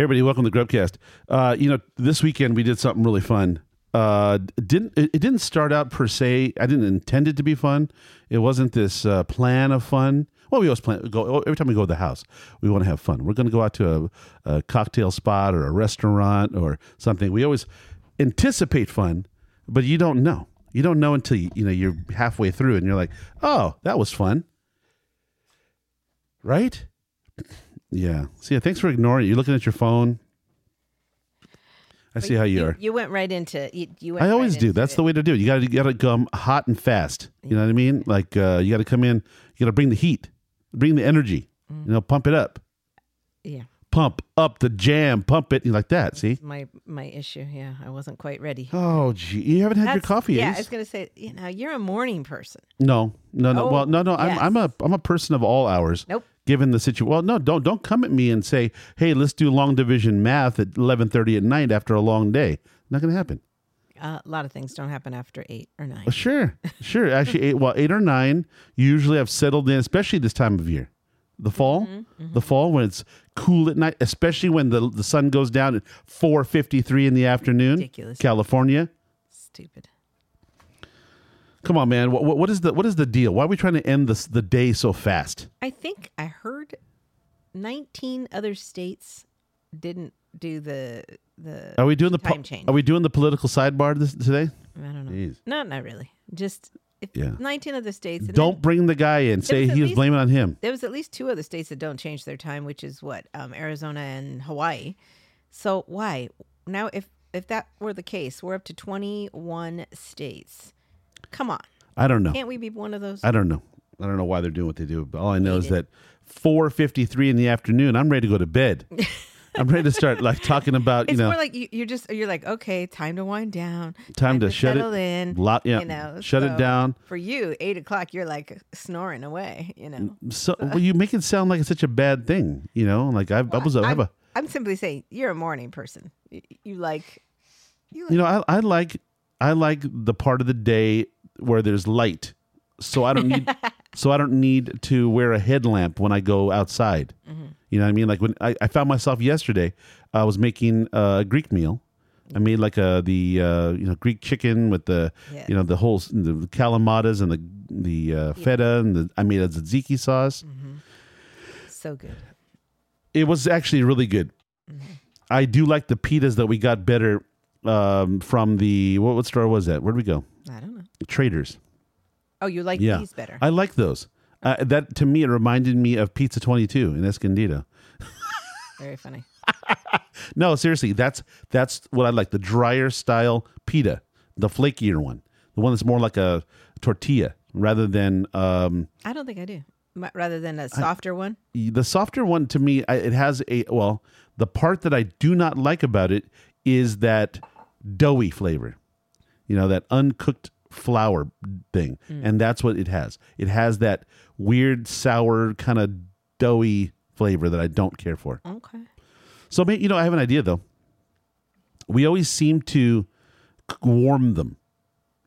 Everybody, welcome to Grubcast. Uh, you know, this weekend we did something really fun. Uh, didn't it, it didn't start out per se. I didn't intend it to be fun. It wasn't this uh, plan of fun. Well, we always plan. Go every time we go to the house, we want to have fun. We're going to go out to a, a cocktail spot or a restaurant or something. We always anticipate fun, but you don't know. You don't know until you, you know you're halfway through and you're like, "Oh, that was fun." Right? Yeah. See, thanks for ignoring it. You're looking at your phone. I see how you, are. You went right into you. you went I right always do. That's it. the way to do it. You got to got to come hot and fast. You know what I mean? Like uh, you got to come in. You got to bring the heat, bring the energy. Mm. You know, pump it up, yeah. pump up the jam, pump it you like that. See? My my issue. Yeah, I wasn't quite ready. Oh, gee, you haven't had your coffee, Yeah, Ace? I was gonna say. You know, you're a morning person. No, no, no. Oh, well, no, no. yes. I'm I'm a I'm a person of all hours. Nope. Given the situation, well, no, don't don't come at me and say, "Hey, let's do long division math at 11:30 at night after a long day." Not going to happen. Uh, a lot of things don't happen after eight or nine. Well, sure, sure. Actually, eight, well, eight or nine. Usually, I've settled in, especially this time of year, the fall, Mm-hmm, the fall when it's cool at night, especially when the the sun goes down at four fifty three in the afternoon. Ridiculous. California. Stupid. Come on, man. What, what what is the what is the deal? Why are we trying to end this the day so fast? I think I heard 19 other states didn't do the the Are we doing the po- time change. Are we doing the political sidebar this today? I don't know. Jeez. No, not really. Just if Yeah. 19 other states. Don't then bring the guy in. Say he was least- blaming on him. There was at least two other states that don't change their time, which is what um, Arizona and Hawaii. So why now? If if that were the case, we're up to 21 states. Come on, I don't know. can't we be one of those? I don't know. I don't know why they're doing what they do. But all I know is that 4:53 in the afternoon, I'm ready to go to bed. I'm ready to start like talking about you it's know more like you, you're just you're like okay, time to wind down, time to shut settle it in. lot yeah you know, shut it down. For you, eight o'clock, you're like snoring away. You know, mm, So well, you make it sound like it's such a bad thing. You know, like I, I was I have I'm, a I'm simply saying you're a morning person. You, you like you like you know I, I like I like the part of the day where there's light. So I don't need so I don't need to wear a headlamp when I go outside. Mm-hmm. You know what I mean? Like when I, I found myself yesterday, I was making a Greek meal. I made like a the uh, you know Greek chicken with the Yeah. you know the whole the calamatas and the the uh, feta and the I made a tzatziki sauce. so good. It was actually really good. I do like the pitas that we got better um, from the what what store was that? Where'd we go? I. Traders. Oh, you like Yeah, these better? I like those. Uh, that to me, it reminded me of Pizza Twenty Two in Escondido. Very funny. No, seriously, that's that's what I like. The drier style pita, the flakier one, the one that's more like a tortilla rather than um, I don't think I do. Rather than a softer one. the softer one. To me, I, it has a well. The part that I do not like about it is that doughy flavor. You know that uncooked flour thing, and that's what it has. It has that weird sour kind of doughy flavor that I don't care for. Okay. So, you know, I have an idea though. We always seem to warm them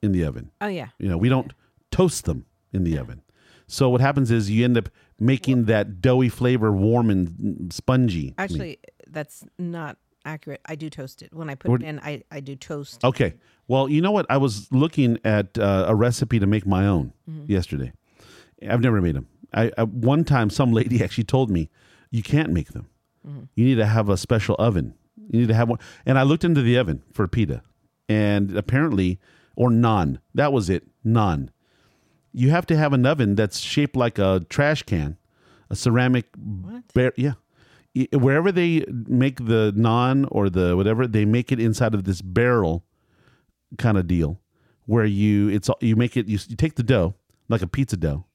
in the oven. Oh yeah. You know, we don't toast them in the oven. So what happens is you end up making that doughy flavor warm and mm, spongy. Actually, that's not accurate. I do toast it when I put What- it in. I I do toast. Okay. Well, you know what? I was looking at uh, a recipe to make my own yesterday. I've never made them. I, I one time some lady actually told me you can't make them. You need to have a special oven. You need to have one. And I looked into the oven for pita, and apparently, or naan. That was it. Naan. You have to have an oven that's shaped like a trash can, a ceramic. Bar- yeah. Wherever they make the naan or the whatever, they make it inside of this barrel kind of deal where you it's you make it you, you take the dough like a pizza dough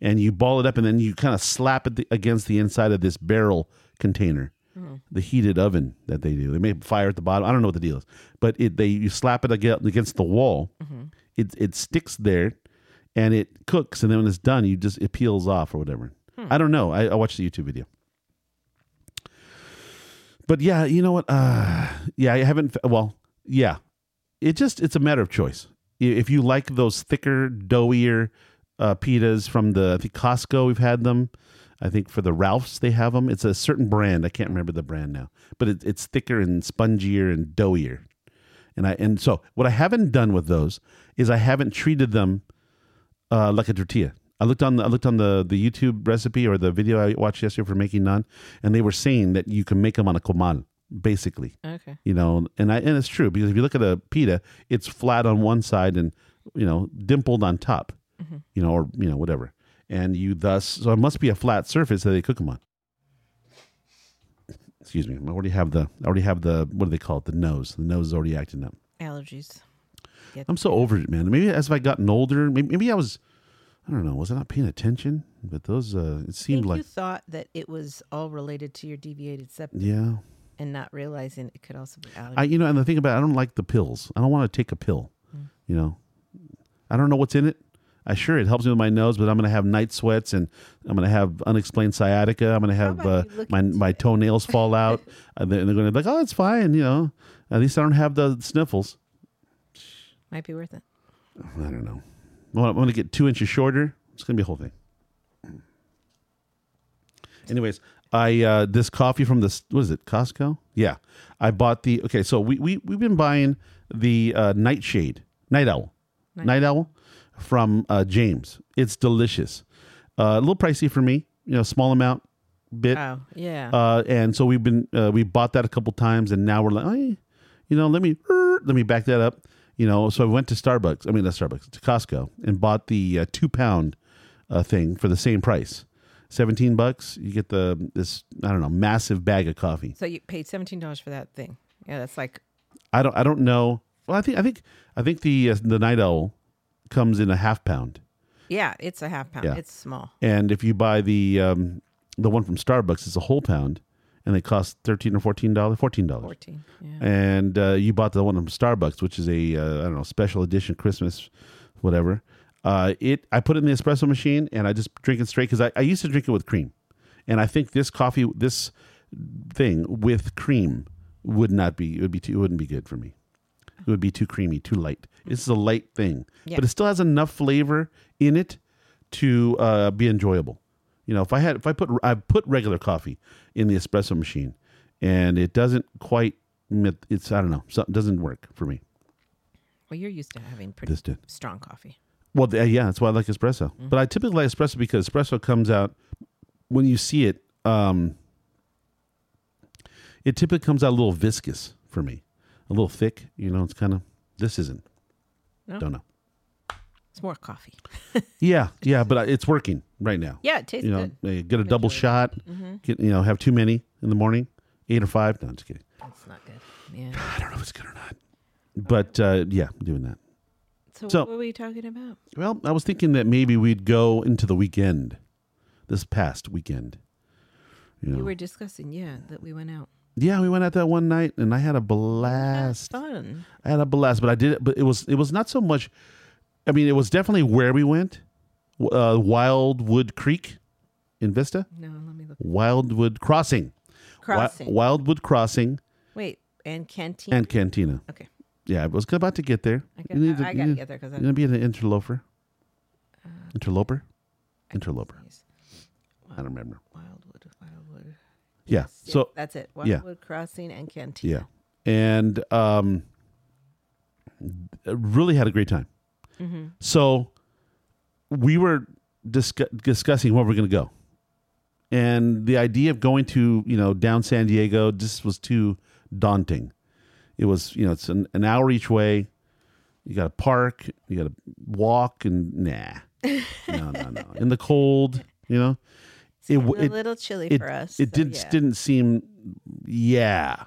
and you ball it up and then you kind of slap it against the inside of this barrel container mm-hmm. the heated oven that they do. They make fire at the bottom i don't know what the deal is but it they you slap it against the wall. Mm-hmm. It it sticks there and it cooks and then when it's done you just it peels off or whatever. Hmm. I don't know. I, I watched the youtube video but yeah you know what uh yeah i haven't well yeah it just it's a matter of choice. If you like those thicker, doughier uh, pitas from the I think Costco, we've had them. I think for the Ralphs they have them. It's a certain brand. I can't remember the brand now, but it, it's thicker and spongier and doughier. And I and so what I haven't done with those is I haven't treated them uh, like a tortilla. I looked on the, I looked on the the YouTube recipe or the video I watched yesterday for making naan, and they were saying that you can make them on a comal, basically. Okay. You know, and I and it's true because if you look at a pita, it's flat on one side and you know dimpled on top, mm-hmm. you know, or you know whatever, and you thus so it must be a flat surface that they cook them on. Excuse me, I already have the I already have the what do they call it? The nose. The nose is already acting up. Allergies. Get I'm so over it, man. Maybe as if I gotten older, maybe, maybe I was, I don't know, was I not paying attention? But those, uh, it seemed like, you thought that it was all related to your deviated septum yeah. and not realizing it could also be allergy. I, you know, and the thing about, it, I don't like the pills. I don't want to take a pill. Mm. You know, I don't know what's in it. I sure it helps me with my nose, but I'm going to have night sweats and I'm going to have unexplained sciatica. I'm going to have uh, about you look my my it? toenails fall out. and they're, they're going to be like, oh, it's fine. You know, at least I don't have the sniffles. Might be worth it. I don't know. I'm going to get two inches shorter. It's going to be a whole thing. Anyways, I uh, this coffee from this what is it Costco? Yeah, I bought the okay. So we we we've been buying the uh, Nightshade Night Owl Night- Night Owl from uh, James. It's delicious. Uh, a little pricey for me, you know, small amount bit. Oh, yeah. Uh, and so we've been uh, we bought that a couple times, and now we're like, hey, you know, let me let me back that up. You know, so I went to Starbucks. I mean, not Starbucks, to Costco, and bought the uh, two pound uh, thing for the same price, seventeen bucks. You get the this I don't know massive bag of coffee. so you paid seventeen dollars for that thing. Yeah, that's like I don't I don't know. Well, I think I think I think the uh, the night owl comes in a half pound, yeah, it's a half pound. Yeah. It's small. and if you buy the um, the one from Starbucks, it's a whole pound, and they cost thirteen or fourteen dollars, fourteen dollars. Fourteen. Yeah. and uh, you bought the one from Starbucks, which is a uh, I don't know special edition Christmas, whatever. Uh, it I put it in the espresso machine and I just drink it straight because I, I used to drink it with cream, and I think this coffee this thing with cream would not be it would be too, it wouldn't be good for me. It would be too creamy, too light. This is a light thing, Yeah. but it still has enough flavor in it to uh, be enjoyable. You know, if I had if I put I put regular coffee in the espresso machine, and it doesn't quite it's I don't know something doesn't work for me. Well, you're used to having pretty strong coffee. well. yeah, that's why I like espresso. But I typically like espresso because espresso comes out when you see it. Um, it typically comes out a little viscous for me, a little thick. You know, it's kind of this isn't. No? Don't know. It's more coffee. Yeah, yeah, but it's working right now. Yeah, it tastes You know, good. get a double shot. Mm-hmm. Get you know, have too many in the morning, eight or five. No, I'm just kidding. That's not good. Yeah. I don't know if it's good or not. But uh, yeah, I'm doing that. So, So- what were we talking about? Well, I was thinking that maybe we'd go into the weekend, this past weekend. You know, You were discussing, yeah, that we went out. yeah, we went out that one night, and I had a blast. fun. I had a blast, but I did it. But it was it was not so much. I mean, it was definitely where we went, uh, Wildwood Creek, in Vista, No, let me look. Wildwood Crossing, Wi- Crossing. Wildwood Crossing, Wait, and Cantina. and Cantina. okay, Yeah, I was about to get there. I, You need got, to- I, gotta need- get there because I. You're gonna be an interloper. Uh, Interloper. Interloper. I don't remember. Wildwood, Wildwood. Yeah. Yes, yeah, So that's it. yeah. Wildwood Crossing and Cantina. Yeah. And um, really had a great time. Mm-hmm. So we were discu- discussing where we're going to go. And the idea of going to, you know, down San Diego just was too daunting. It was, you know, it's an, an hour each way. You got to park, you got to walk, and nah. No, no, no. In the cold, you know, It w- a little chilly it, for us. it so did, yeah. didn't seem, yeah.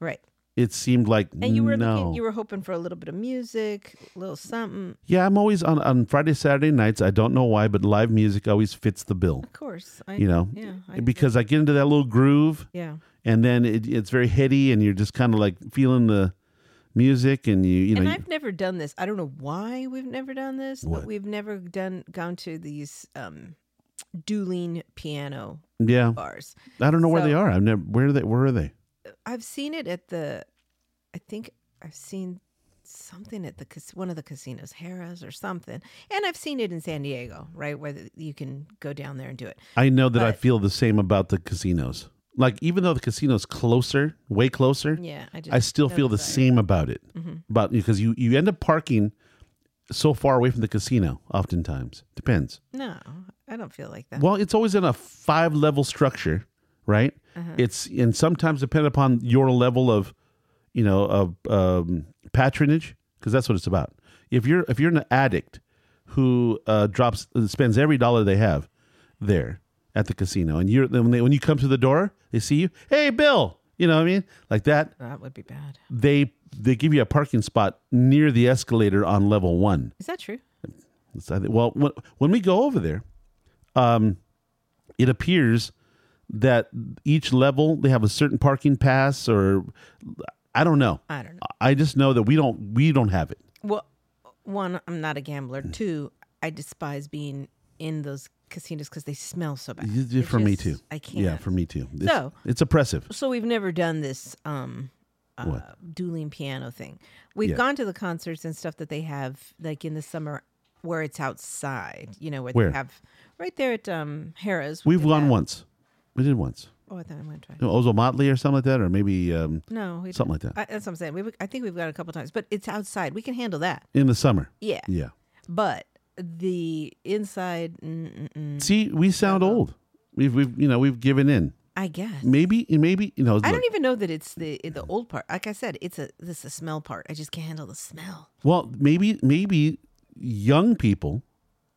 right. It seemed like And you were no. looking, you were hoping for a little bit of music, a little something. Yeah, I'm always on on Friday, Saturday nights. I don't know why, but live music always fits the bill. Of course, I, You know, yeah, I, because I get into that little groove, yeah. and then it, it's very heady, and you're just kind of like feeling the music, and you you know, and I've never done this. I don't know why we've never done this, What? but we've never done gone to these um, dueling piano yeah. bars. I don't know where they are. I've never. Where are they? Where are they? I've seen it at the. I think I've seen something at the one of the casinos, Harrah's or something. And I've seen it in San Diego, right, where the, you can go down there and do it. I know that I feel the same about the casinos. Like even though the casino's closer, way closer, Yeah, I just I still feel the same about it. Mm-hmm. About because you you end up parking so far away from the casino. Oftentimes, depends. No, I don't feel like that. Well, it's always in a five level structure, right? It's and sometimes depend upon your level of, you know, of um, patronage, because that's what it's about. If you're if you're an addict who uh, drops spends every dollar they have there at the casino, and you're when they when you come to the door, they see you, hey Bill, you know what I mean, like that. that would be bad. They they give you a parking spot near the escalator on level one. Is that true? It's, I think, well, when, when we go over there, um, it appears that each level they have a certain parking pass, or I don't know. I don't know. I just know that we don't we don't have it. Well, one, I'm not a gambler. Two, I despise being in those casinos because they smell so bad. Y- y- It For me too. I can't. Yeah, for me too. It's, So- it's oppressive. so we've never done this um uh, dueling piano thing. We've Yeah. gone to the concerts and stuff that they have like in the summer where it's outside, you know, where, Where? they have right there at um Harrah's. We've gone once. We did once. Oh, I thought I went twice. Know, Ozomatli or something like that, or maybe um, No, we something like that I, that's what I'm saying. We, I think we've got a couple times, but it's outside. We can handle that. in the summer. Yeah, Yeah. but the inside, mm-mm-mm, See, we sound old. We've we've you know we've given in. I guess. Maybe maybe you know. I look, don't even know that it's the the old part. Like I said, it's a this is the smell part. I just can't handle the smell. Well, maybe maybe young people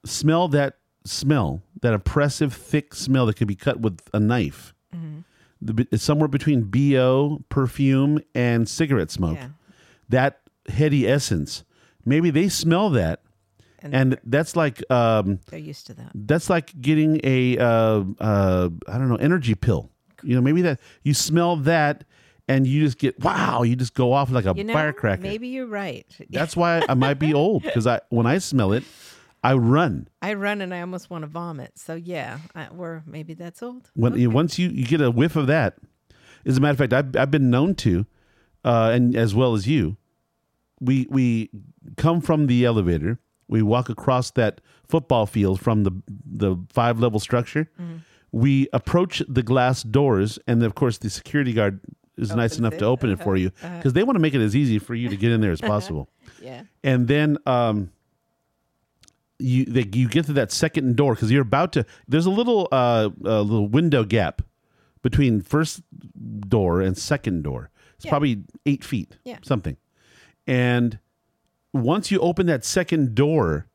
smell that smell, that oppressive, thick smell that could be cut with a knife. Mm-hmm. The It's somewhere between bo, perfume, and cigarette smoke. Yeah. That heady essence. Maybe they smell that, And, and that's like um, they're used to that. that's like getting a uh, uh, I don't know energy pill. You know, maybe that you smell that, and you just get wow, you just go off like a You know, firecracker. maybe you're right. That's why I might be old because I when I smell it, I run. I run and I almost want to vomit. So yeah, I, we're maybe that's old. When you, once you, you get a whiff of that, as a matter of fact, I've I've been known to, uh, and as well as you, we we come from the elevator, we walk across that football field from the the five level structure, we approach the glass doors, and of course the security guard is nice enough it. to open it for you because they want to make it as easy for you to get in there as possible. Yeah. and then um, you they, you get to that second door because you're about to. There's a little uh, a little window gap between first door and second door. It's Yeah. probably eight feet, Yeah. something. And once you open that second door,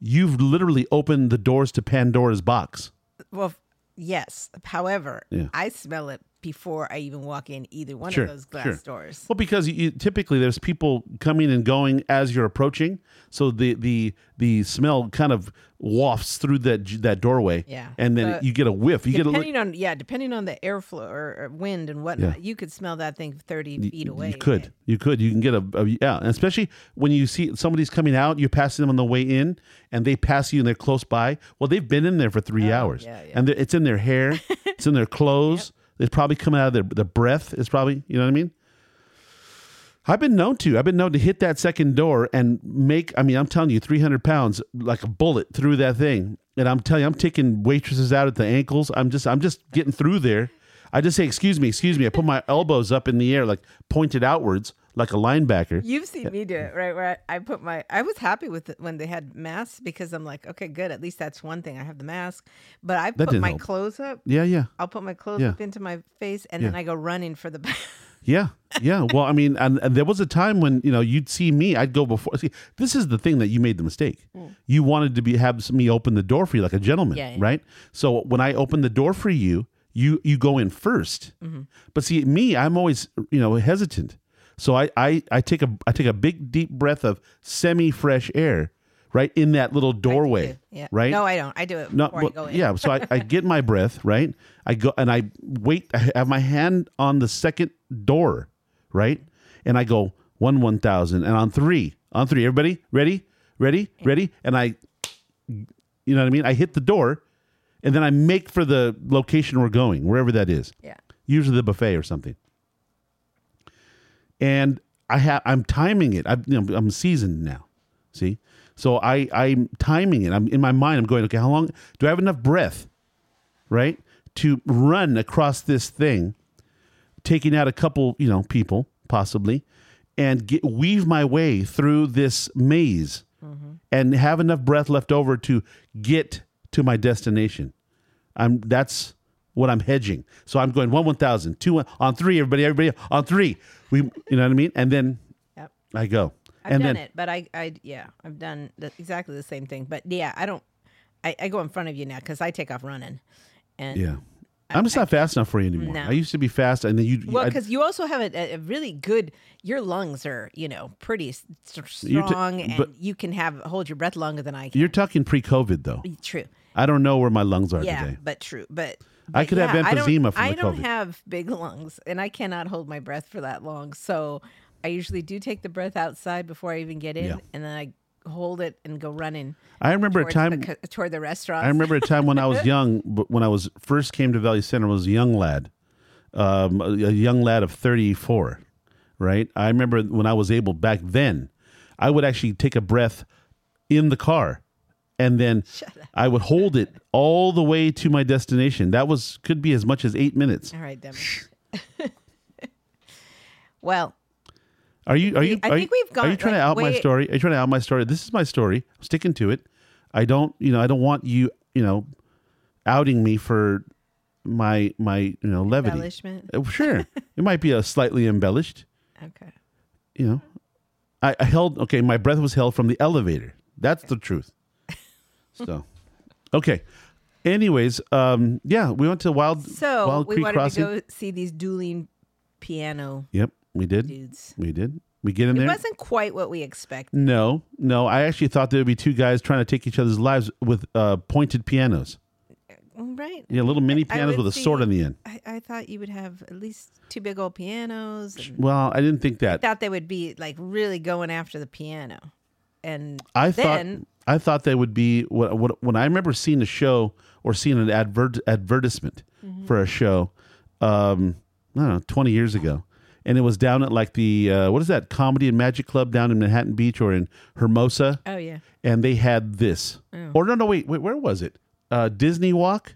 you've literally opened the doors to Pandora's box. Well, yes. However, Yeah. I smell it before I even walk in either one Sure, of those glass sure. doors. Well, because you, typically there's people coming and going as you're approaching, so the the the smell kind of wafts through that that doorway. Yeah. and then But you get a whiff. You get a look. Depending on yeah, depending on the airflow or, or wind and whatnot, you could smell that thing thirty feet away. You could, you could, you can get a, a yeah, and especially when you see somebody's coming out, you're passing them on the way in, and they pass you and they're close by. Well, they've been in there for three oh, hours, Oh, yeah, yeah. and it's in their hair, it's in their clothes. It's probably coming out of their the breath is probably you know what I mean. I've been known to. I've been known to hit that second door and make. I mean, I'm telling you, 300 pounds like a bullet through that thing. And I'm telling you, I'm taking waitresses out at the ankles. I'm just, I'm just getting through there. I just say, "Excuse me, excuse me." I put my elbows up in the air, like pointed outwards, like a linebacker. You've seen me do it, right? Where I, I put my, I was happy with it when they had masks because I'm like, okay, good. At least that's one thing. I have the mask, but I put my help. clothes up. Yeah, yeah, I'll put my clothes Yeah. up into my face, and then I go running for the back. yeah, yeah. Well, I mean, and, and there was a time when you know you'd see me. I'd go before. See, this is the thing that you made the mistake. Hmm. You wanted to be have me open the door for you like a gentleman, Yeah, yeah. right? So when I open the door for you, you you go in 1st mm-hmm. But see, me, I'm always you know hesitant. So I I I take a I take a big deep breath of semi fresh air right in that little doorway, yeah. right? No, I don't. I do it No, before well, I go in. yeah. So I, I get my breath, right? I go and I wait. I have my hand on the second door, right? And I go one one thousand, and on three, on three, everybody ready, ready, ready, and I, you know what I mean? I hit the door, and then I make for the location we're going, wherever that is. Yeah. Usually the buffet or something. And I have I'm timing it. I'm you know, I'm seasoned now. See, so I I'm timing it. I'm in my mind. I'm going. Okay, how long do I have enough breath? Right to run across this thing, taking out a couple you know people possibly, and get, weave my way through this maze, mm-hmm. and have enough breath left over to get to my destination. I'm that's what I'm hedging. So I'm going one one thousand, two one, on three. Everybody, everybody on three. We, you know what I mean? And then Yep. I go. I've and done then it, but I, I, yeah, I've done the, exactly the same thing. But yeah, I don't. I, I go in front of you now because I take off running, and yeah, I'm just not fast enough for you anymore. No. I used to be fast, and then you. well, because you also have a, a really good. Your lungs are, you know, pretty s- s- t- strong, and you can have hold your breath longer than I can. you're talking pre-COVID though. True. I don't know where my lungs are Yeah, today. but true. But, I could have yeah, I don't- emphysema from I the don't have big lungs, and I cannot hold my breath for that long. So I usually do take the breath outside before I even get in, Yeah. and then I hold it and go running I remember a time. the, toward the restaurant. I remember a time when I was young, but when I was first came to Valley Center, I was a young lad, um, a, a young lad of 34, right? I remember when I was able back then, I would actually take a breath in the car, and then I would hold it all the way to my destination. That was could be as much as eight minutes. All right, Demi. well, Are you? Are you? I are think you, we've gone, Are you trying to like, out my story? Are you trying to out my story? This is my story. I'm sticking to it. I don't. You know. I don't want you. You know, outing me for my my you know levity. embellishment. Uh, Sure, it might be a slightly embellished. Okay. You know, I, I held. Okay, my breath was held from the elevator. That's the truth. So, okay. Anyways, um, yeah, we went to Wild So Wild we Creek wanted Crossing. to go see these dueling piano Yep, we did. dudes. We did. We get in there. It there. wasn't quite what we expected. No, no. I actually thought there would be two guys trying to take each other's lives with uh, pointed pianos. Right. Yeah, little mini I pianos would with a sword see- on the end. I, I thought you would have at least two big old pianos. And Well, I didn't think that. I thought they would be like really going after the piano. And I then thought I thought they would be what, what when I remember seeing a show or seeing an advert advertisement Mm-hmm. for a show, um, I don't know, twenty years ago, and it was down at like the uh, what is that comedy and magic club down in Manhattan Beach or in Hermosa, oh yeah, and they had this. Oh. Or no, no, wait, wait, where was it? Uh, Disney Walk.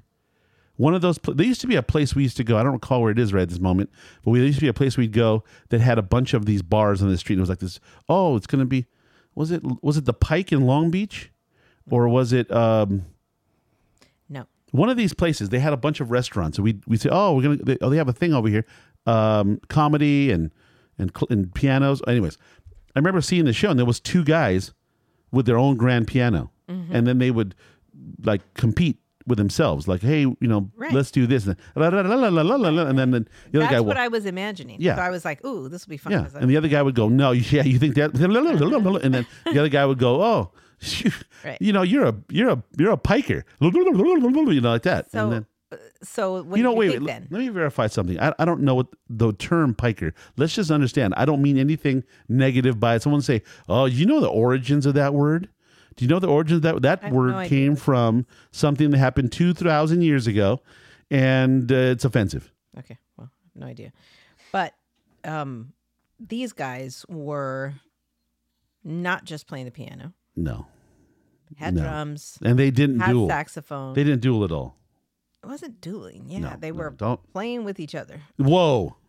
One of those. Pl- there used to be a place we used to go. I don't recall where it is right at this moment, but we, there used to be a place we'd go that had a bunch of these bars on the street. And it was like this. Oh, it's going to be. Was it? Was it the Pike in Long Beach, or was it? Um, no, one of these places they had a bunch of restaurants. And we we say oh we're gonna they, oh they have a thing over here. Um comedy and and and pianos. Anyways i remember seeing the show and there was two guys with their own grand piano. And then they would like compete with themselves like hey you know Right. let's do this and, la, la, la, la, la, and then the other that's guy what I was imagining. Yeah. so I was like, "Ooh, this will be fun." yeah and the other guy would go no yeah you think that and then the other guy would go oh Right. you know you're a you're a you're a piker you know like that so, and then uh, so what you know, did wait, think wait, then? let me verify something. I, I don't know what the term piker. Let's just understand. I don't mean anything negative by it. Someone say, "Oh, you know the origins of that word." Do you know the origins of that that word no came from something that happened two thousand years ago, and uh, it's offensive. Okay, well, no idea. But um, these guys were not just playing the piano; No, had No. drums, and they didn't had duel. saxophone. They didn't duel at all. it wasn't dueling. Yeah, No, they no, were don't. playing with each other. Whoa.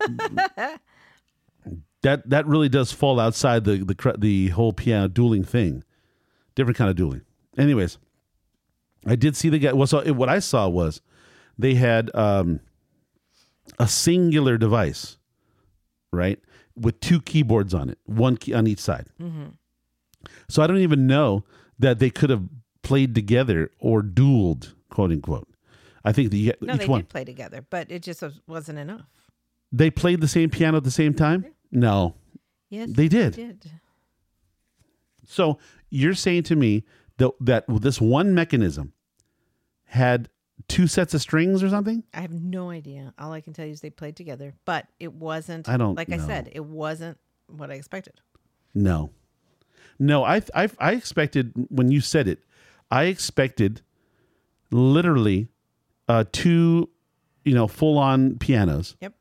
that that really does fall outside the the the whole piano dueling thing. Different kind of dueling. Anyways, I did see the guy. Well, so what I saw was they had um, a singular device, right, with two keyboards on it, one key on each side. So I don't even know that they could have played together or dueled, quote unquote. I think the No, each they one did play together, but it just was, wasn't enough. they played the same piano at the same time. No, Yes, They did. did. So you're saying to me that that this one mechanism had two sets of strings or something? I have no idea. All I can tell you is they played together, but it wasn't. I don't like I said, it wasn't what I expected. No, no. I I I expected when you said it, I expected literally uh, two, you know, full on pianos Yep.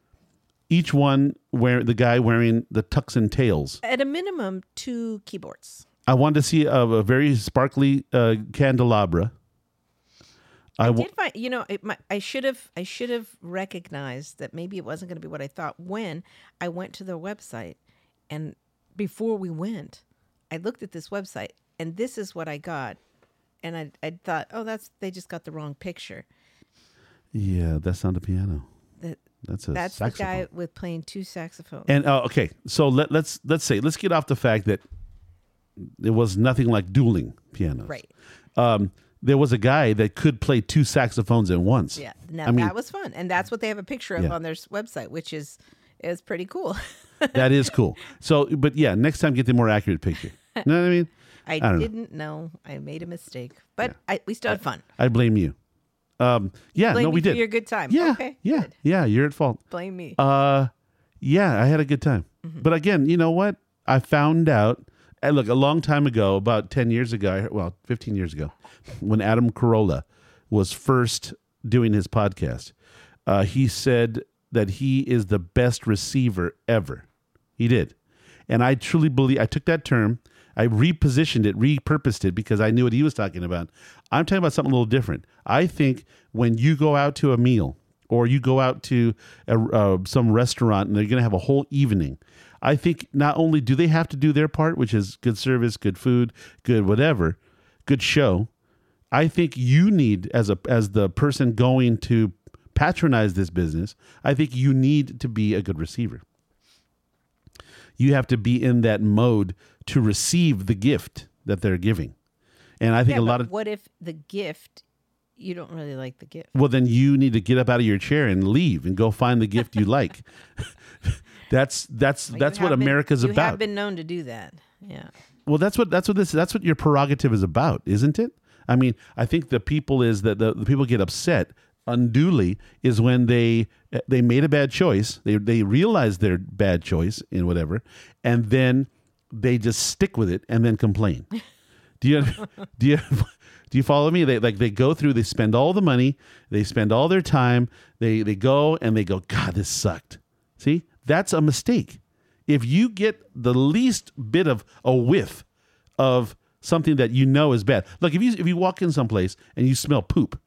Each one where the guy wearing the tux and tails. At a minimum, two keyboards. I wanted to see a, a very sparkly uh, candelabra. I I did find, you know, it, my, I should have, I should have recognized that maybe it wasn't going to be what I thought when I went to their website, and before we went, I looked at this website, and this is what I got, and I, I thought, oh, that's they just got the wrong picture. yeah, that's not a piano. That That's a that's saxophone. the guy with playing two saxophones. And uh, okay, so let, let's let's say let's get off the fact that it was nothing like dueling pianos. right. Um, there was a guy that could play two saxophones at once. Yeah. Now I mean- that was fun, and that's what they have a picture of Yeah. on their website, which is is pretty cool. that is cool. So, but yeah, next time get the more accurate picture. You know what I mean? I, don't didn't know. I made a mistake, but I, we still had fun. I blame you. Um, yeah, Blame no, we did. your good time. yeah, Okay. yeah, Good. yeah. You're at fault. Blame me. Uh, yeah, I had a good time. Mm-hmm. But again, you know what? I found out. And look, a long time ago, about ten years ago, well, fifteen years ago, when Adam Carolla was first doing his podcast, uh, he said that he is the best receiver ever. He did, and I truly believe. I took that term, I repositioned it, repurposed it because I knew what he was talking about. I'm talking about something a little different. I think when you go out to a meal or you go out to a, uh, some restaurant and they're going to have a whole evening, I think not only do they have to do their part, which is good service, good food, good whatever, good show. I think you need as a as the person going to patronize this business, I think you need to be a good receiver. You have to be in that mode to receive the gift that they're giving. And I think Yeah, a lot of what if the gift you don't really like the gift? well then you need to get up out of your chair and leave and go find the gift you like. that's that's Well, that's what been- America's you about. have been known to do that. Yeah. Well, that's what that's what this that's what your prerogative is about, isn't it? I mean, I think the people is that the, the people get upset unduly is when they they made a bad choice. They they realize their bad choice in whatever, and then they just stick with it and then complain. do you do you do you follow me? They like they go through. They spend all the money. They spend all their time. They they go and they go. God, this sucked. See, that's a mistake. If you get the least bit of a whiff of something that you know is bad, look if you if you walk in someplace and you smell poop,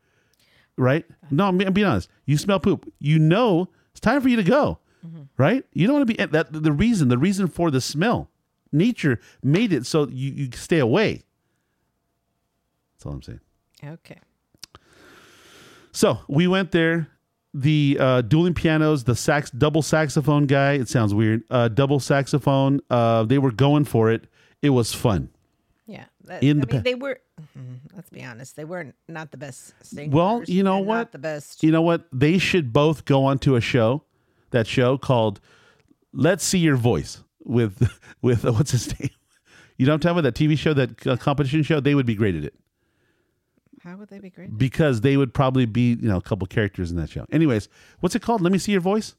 right? No, I'm, I'm being honest. You smell poop. You know it's time for you to go, mm-hmm. right? You don't want to be that. The reason, the reason for the smell, nature made it so you, you stay away. That's all I'm saying. Okay. So we went there. The uh, dueling pianos, the sax, double saxophone guy. It sounds weird. Uh, double saxophone. Uh, they were going for it. It was fun. Yeah. That, In I the mean, pa- they were. mhm, Let's be honest. They were not the best singers. Well, you know what? The best. You know what? They should both go onto a show. That show called "Let's See Your Voice" with with uh, what's his name? You know what I'm talking about? That TV show, that uh, competition show. They would be great at it How would they be great? because they would probably be you know a couple characters in that show. Anyways, what's it called? Let me see your voice.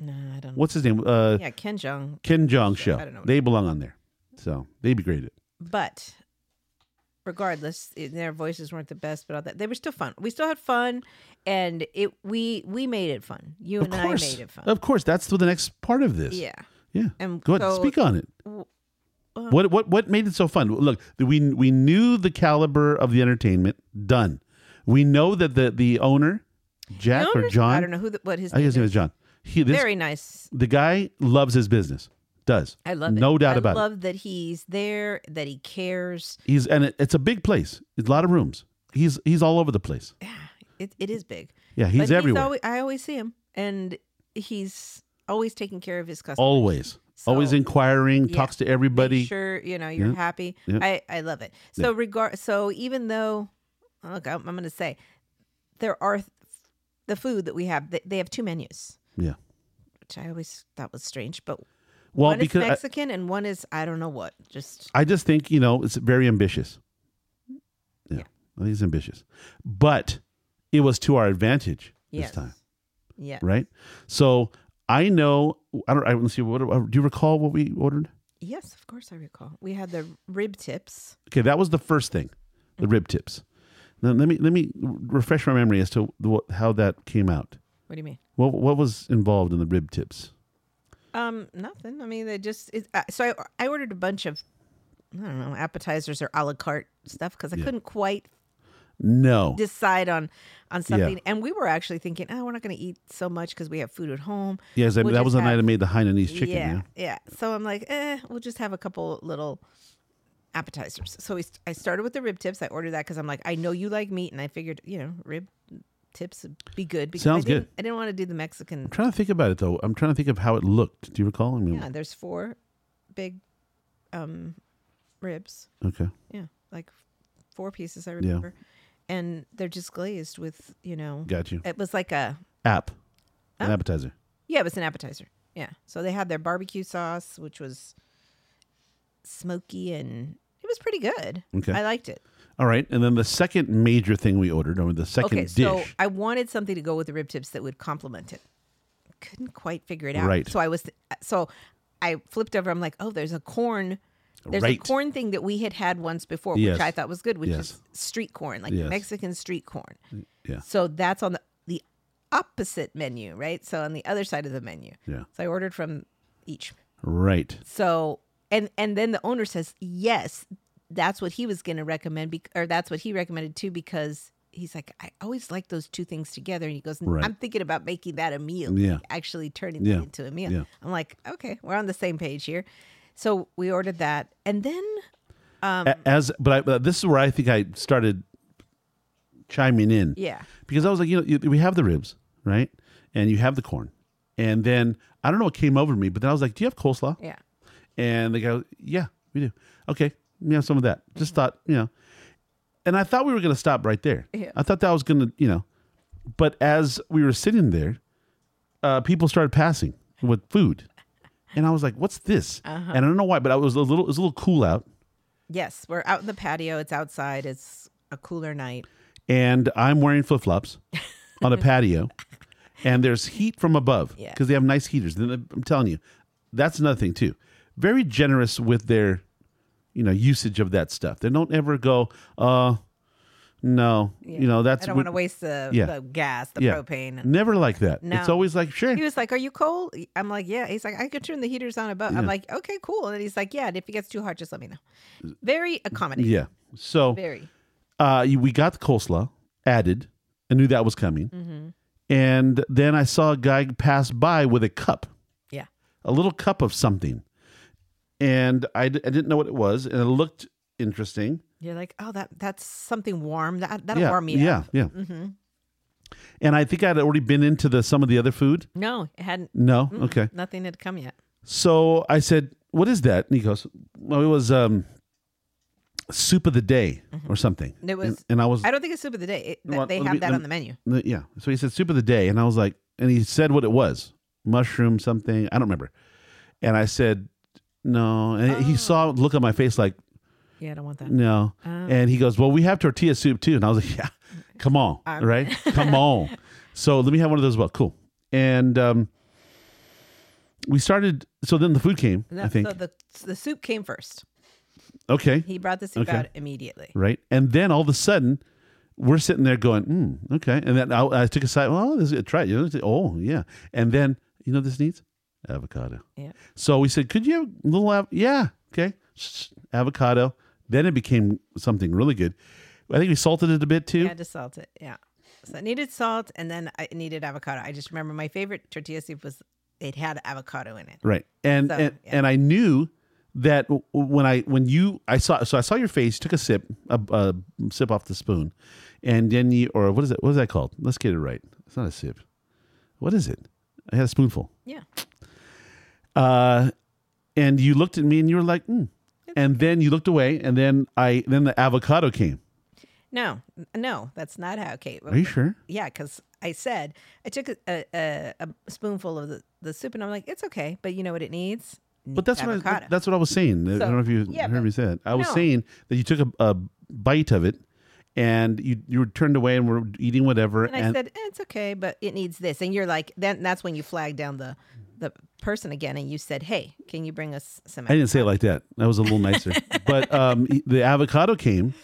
No, I don't. know. What's his name? Uh, Yeah, Ken Jeong. Ken Jeong show. I don't know They belong on there, so they'd be great at it. But regardless, their voices weren't the best, but all that they were still fun. We still had fun, and it we we made it fun. You Of and I made it fun. of course. That's for the next part of this. yeah. yeah. And Go ahead, so- speak on it. w- What what what made it so fun? Look, we we knew the caliber of the entertainment. Done. We know that the the owner, Jack The or John. I don't know who the, what his I name guess name is. John. He this Very nice. the guy loves his business. Does I love it. no doubt I about it. love that he's there, that he cares. He's and it, it's a big place. It's a lot of rooms. He's he's all over the place. Yeah, it, it is big. Yeah, he's but everywhere. always, I always see him, and he's always taking care of his customers. always, always inquiring. yeah, Talks to Make everybody. sure you know you're Yeah. happy. Yeah. I I love it. So regard. So even though, look, I'm, I'm going to say, there are th- the food that we have. They, they have two menus, Yeah. which I always thought was strange. But Well, one because is I- Mexican and one is I don't know what. Just I just think you know it's very ambitious. Yeah, I think it's ambitious, but it was to our advantage yes, this time, yeah, right? So I know. I don't. I let's see. What do you recall? What we ordered? yes. Of course, I recall. We had the rib tips. Okay, that was the first thing, the Mm-hmm. rib tips. Now, let me let me refresh my memory as to what, how that came out. What do you mean? What what was involved in the rib tips? Um, nothing. I mean, they just it, uh, so I I ordered a bunch of I don't know appetizers or a la carte stuff because I couldn't quite No. decide on on something. And we were actually thinking, oh, we're not going to eat so much because we have food at home. Yes, I- We'll that was the night I made the Hainanese chicken. yeah, Yeah. yeah. So I'm like, eh, we'll just have a couple little appetizers. So we, st- I started with the rib tips. I ordered that because I'm like, I know you like meat, and I figured, you know, rib tips would be good. Because Sounds I didn't, good. I didn't want to do the Mexican. I'm trying to think about it though. I'm trying to think of how it looked. Do you recall? I mean, Yeah, there's four big um, ribs. okay. Yeah, like four pieces. I remember, and they're just glazed with, you know, Got you. it was like a App. An appetizer. Yeah, it was an appetizer. Yeah. So they had their barbecue sauce, which was smoky and it was pretty good. Okay. I liked it. All right. And then the second major thing we ordered, or the second okay, dish. so I wanted something to go with the rib tips that would complement it. Couldn't quite figure it out. Right. So I was so I flipped over. I'm like, oh, there's a corn. There's Right. a corn thing that we had had once before, Yes. which I thought was good, which Yes. is street corn, like Yes. Mexican street corn. Mm, yeah. So that's on the, the opposite menu, right? So on the other side of the menu. Yeah. So I ordered from each. Right. So and and then the owner says yes, that's what he was going to recommend, bec- or that's what he recommended too, because he's like, I always like those two things together. And he goes, Right. I'm thinking about making that a meal, Yeah. like actually turning Yeah. that into a meal. Yeah. I'm like, okay, we're on the same page here. So we ordered that, and then A- As, but, I, but this is where I think I started chiming in. yeah, because I was like, you know, you, we have the ribs, right? And you have the corn. And then I don't know what came over me, but then I was like, do you have coleslaw? yeah, And they go, yeah, we do. Okay, we have some of that. Just thought, you know. And I thought we were going to stop right there. Yeah. I thought that was going to, you know. But as we were sitting there, uh, people started passing with food. And I was like, what's this? Uh-huh. And I don't know why, but I was a little, it was a little cool out. yes, we're out in the patio. It's outside. It's a cooler night. and I'm wearing flip flops on a patio, and there's heat from above Yeah. because they have nice heaters. Then I'm telling you, that's another thing too. Very generous with their, you know, usage of that stuff. They don't ever go, uh, no, Yeah. you know, that's I don't want to waste the, yeah. the gas, the yeah, propane. Never like that. It's always like, sure, He was like, "Are you cold?" I'm like, "Yeah." He's like, "I could turn the heaters on above." I'm like, "Okay, cool." And he's like, "Yeah." And if it gets too hot, just let me know. Very accommodating. yeah. So Very. uh, we got the coleslaw added. I knew that was coming, Mm-hmm. and then I saw a guy pass by with a cup. Yeah. a little cup of something. And I, d- I didn't know what it was, and it looked interesting. You're like, "Oh, that that's something warm. That that'll yeah, warm me yeah, up." yeah. Mm-hmm. And I think I'd already been into the some of the other food. No, it hadn't. No, okay. Nothing had come yet. So I said, "What is that?" And he goes, "Well, it was um, soup of the day or something." It was- and, and I was, I don't think it's soup of the day. It, Well, they have that on the menu. Yeah. So he said soup of the day, and I was like, and he said what it was, mushroom something. I don't remember. And I said, no. And Oh. he saw look on my face like, Yeah, I don't want that. no. Oh. And he goes, well, we have tortilla soup too. And I was like, yeah, come on, I'm- right? Come on. So let me have one of those. Well, cool. And um, we started. So then the food came. No, I think. So the the soup came first. okay. He brought the soup Okay. out immediately. right? And then all of a sudden, we're sitting there going, mm, okay. And then I, I took a side, well, this is try it. You know, oh, yeah. And then, you know, this needs avocado. Yeah. So we said, could you have a little, av-? yeah, okay, avocado. Then it became something really good. I think we salted it a bit too. Yeah, just salt it. Yeah. So it needed salt, and then I needed avocado. I just remember my favorite tortilla soup was it had avocado in it. Right. And So, and, yeah. and I knew that when I when you I saw so I saw your face, took a sip, a, a sip off the spoon, and then you or what is it? What is that called? Let's get it right. It's not a sip. What is it? I had a spoonful. Yeah. Uh, and you looked at me and you were like, mm. And then you looked away, and then I then the avocado came. No, no, that's not how it came. Are you sure? Yeah, because I said I took a, a, a, spoonful of the, the soup, and I'm like, it's okay, but you know what it needs? But that's what I, that's what I was saying. I don't know if you yeah, heard me say it. I was no. saying that you took a, a bite of it, and you you were turned away and were eating whatever. and I said, eh, it's okay, but it needs this. And you're like, then that's when you flag down the the person again, and you said, hey, can you bring us some? I didn't say it like that. That was a little nicer. but um, the avocado came,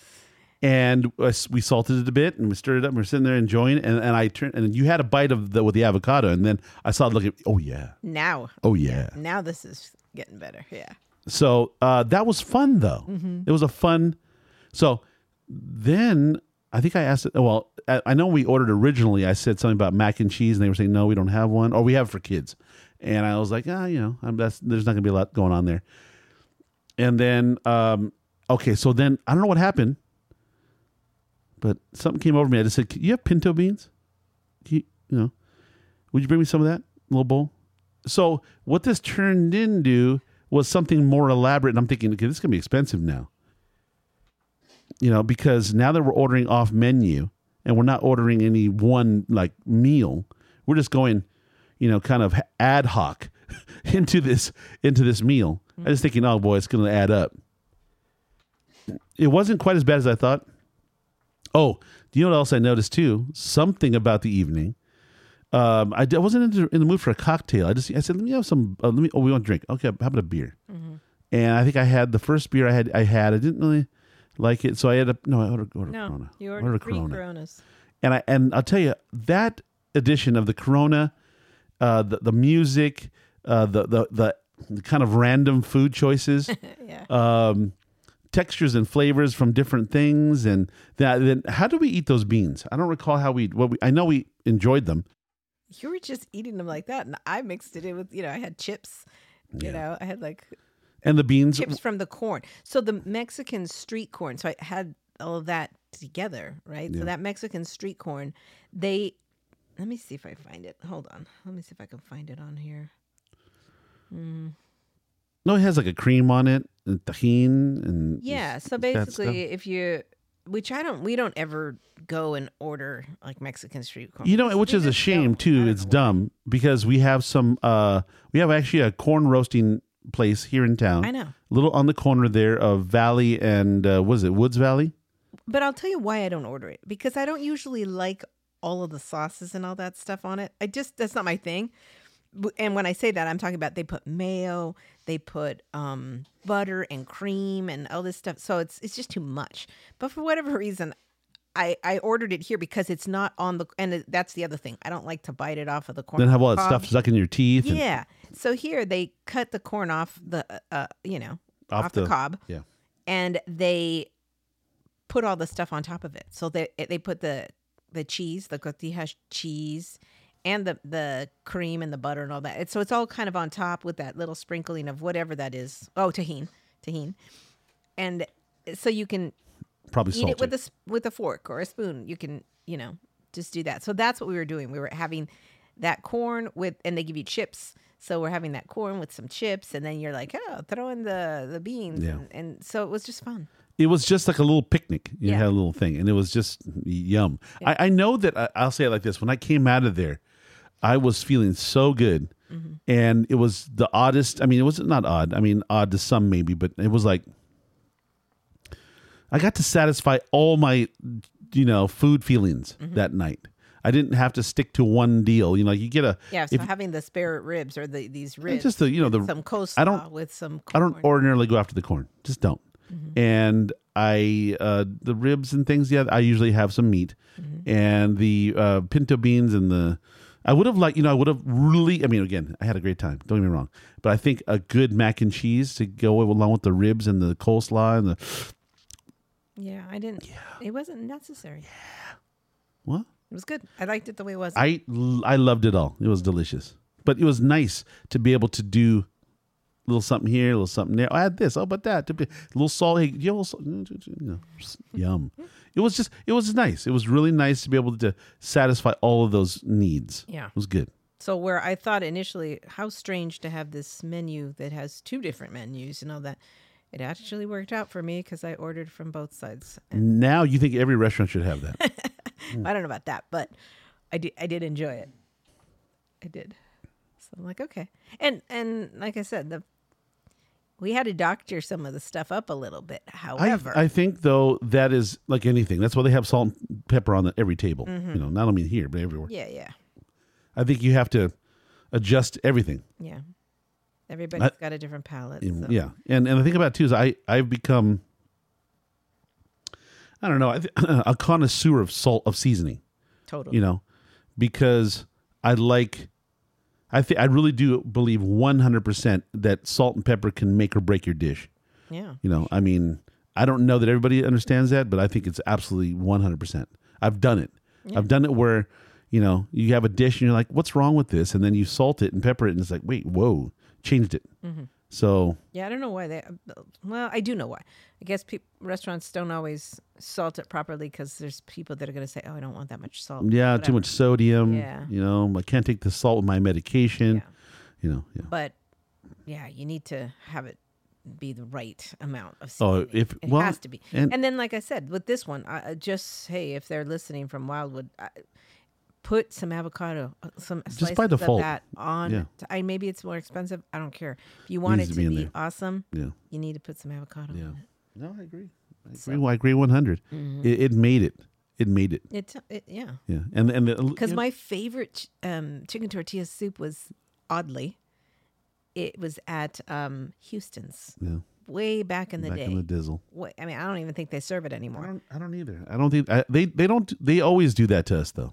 and we salted it a bit and we stirred it up and we're sitting there enjoying it and, and I turned and you had a bite of the with the avocado and then I saw it looking oh yeah Now, oh yeah now this is getting better. Yeah. so uh, that was fun though it was a fun so then I think I asked it well I, I know we ordered originally I said something about mac and cheese and they were saying no we don't have one or we have it for kids and I was like ah you know I'm, that's, there's not gonna be a lot going on there and then um, okay so then I don't know what happened but something came over me. I just said, "You have pinto beans? You, you know, would you bring me some of that little bowl?" So what this turned into was something more elaborate, and I'm thinking, okay, this is gonna be expensive now. You know, because now that we're ordering off menu and we're not ordering any one like meal, we're just going, you know, kind of ad hoc into this into this meal. I was thinking, oh boy, it's gonna add up. It wasn't quite as bad as I thought. Oh, do you know what else I noticed too? Something about the evening. Um, I, I wasn't in the, in the mood for a cocktail. I just I said, let me have some. Uh, let me. Oh, we want to drink. Okay, how about a beer? And I think I had the first beer I had. I had. I didn't really like it, so I had a no. I ordered, ordered No, Corona. you ordered three Corona. Coronas. And I and I'll tell you that edition of the Corona, uh, the the music, uh, the the the kind of random food choices Yeah. um, textures and flavors from different things. And that, then how do we eat those beans? I don't recall how we. What we I know we enjoyed them. You were just eating them like that, and I mixed it in with you know I had chips. You know, I had like And the beans, chips from the corn. So the Mexican street corn. So I had all of that together, right? Yeah. So that Mexican street corn, they. Let me see if I find it. Hold on. Let me see if I can find it on here. no, it has like a cream on it and Tajín and Yeah. So basically, if you, which I don't, we don't ever go and order like Mexican street corn. You know, which we is a shame too. It's dumb because we have some. uh We have actually a corn roasting place here in town. I know. a little on the corner there of Valley and uh, was it Woods Valley? But I'll tell you why I don't order it because I don't usually like all of the sauces and all that stuff on it. I just that's not my thing. And when I say that, I'm talking about they put mayo, they put um, butter and cream and all this stuff. So it's it's just too much. But for whatever reason, I I ordered it here because it's not on the and it- that's the other thing. I don't like to bite it off of the corn. Then have all that cob. stuff stuck in your teeth. and Yeah. So here they cut the corn off the uh, uh you know Off off, the, the- cob yeah. and they put all the stuff on top of it. So they they put the the cheese, the cotija cheese, and the the cream and the butter and all that. It's, so it's all kind of on top with that little sprinkling of whatever that is. Oh, Tajín, Tajín, and so you can Probably eat it with a with a fork or a spoon. You can you know just do that. So that's what we were doing. We were having that corn with, and they give you chips. So we're having that corn with some chips, and then you're like, oh, throw in the the beans, Yeah. and, and so it was just fun. It was just like a little picnic. You Yeah. had a little thing, and it was just yum. I, I know that I, I'll say it like this: when I came out of there, I was feeling so good, Mm-hmm. and it was the oddest. I mean, it was not odd. I mean, odd to some maybe, but it was like I got to satisfy all my, you know, food feelings Mm-hmm. that night. I didn't have to stick to one deal. You know, you get a Yeah, so if- having the spare ribs or the these ribs, just the you know the some coleslaw I don't- with some. I don't ordinarily go after the corn. Just don't. And I uh the ribs and things, yeah, I usually have some meat. And the uh pinto beans and the I would have liked, you know, I would have really I mean again, I had a great time. Don't get me wrong. But I think a good mac and cheese to go along with the ribs and the coleslaw and the Yeah, I didn't. It wasn't necessary. Yeah. what? It was good. I liked it the way it was. I I loved it all. It was delicious. But it was nice to be able to do little something here, a little something there. Oh, I had this. Oh, but that. A little salt. Hey, you have a little salt. Mm, mm, mm, you yum. It was just. It was nice. It was really nice to be able to satisfy all of those needs. Yeah. it was good. So where I thought initially, how strange to have this menu that has two different menus and all that, it actually worked out for me because I ordered from both sides. And Now you think every restaurant should have that? I don't know about that, but I did. I did enjoy it. I did. So I'm like, okay, and and like I said, the we had to doctor some of the stuff up a little bit. I, However, I think though that is like anything. That's why they have salt and pepper on the, every table. Mm-hmm. You know, not only here but everywhere. yeah, yeah, I think you have to adjust everything. yeah. Everybody's got a different palate. So- Yeah, and and the thing about it too is I I've become. I don't know, I th- a connoisseur of salt of seasoning. Totally. You know, because I like. I think I really do believe one hundred percent that salt and pepper can make or break your dish. yeah. You know, I mean, I don't know that everybody understands that, but I think it's absolutely 100%. I've done it. I've done it where, you know, you have a dish and you're like, what's wrong with this? And then you salt it and pepper it, and it's like, wait, whoa, changed it. Mm-hmm. So, Yeah, I don't know why they. Uh, well, I do know why. I guess peop restaurants don't always salt it properly because there's people that are going to say, "Oh, I don't want that much salt." yeah, too much sodium. Yeah. You know, I can't take the salt with my medication. Yeah. You know, yeah. But yeah, you need to have it be the right amount of. Salt. Oh, if- it well, has to be. and- And, then, like I said, with this one, I just hey, if they're listening from Wildwood. I, Put some avocado, uh, some slices by default. of that on. Yeah. t- I maybe it's more expensive. I don't care. If you want Needs it to to be be, awesome, Yeah. you need to put some avocado. Yeah. in it. No, I agree. I So- agree. Well, I agree 100. Mm-hmm. It, it made it. It made it. It, it yeah. Yeah. And, and Because you know, my favorite ch- um, chicken tortilla soup was oddly, it was at um, Houston's yeah, way back in the back day. in the dizzle. Wait, I mean, I don't even think they serve it I anymore. don't, I don't either. I don't think I, they they don't they always do that to us though.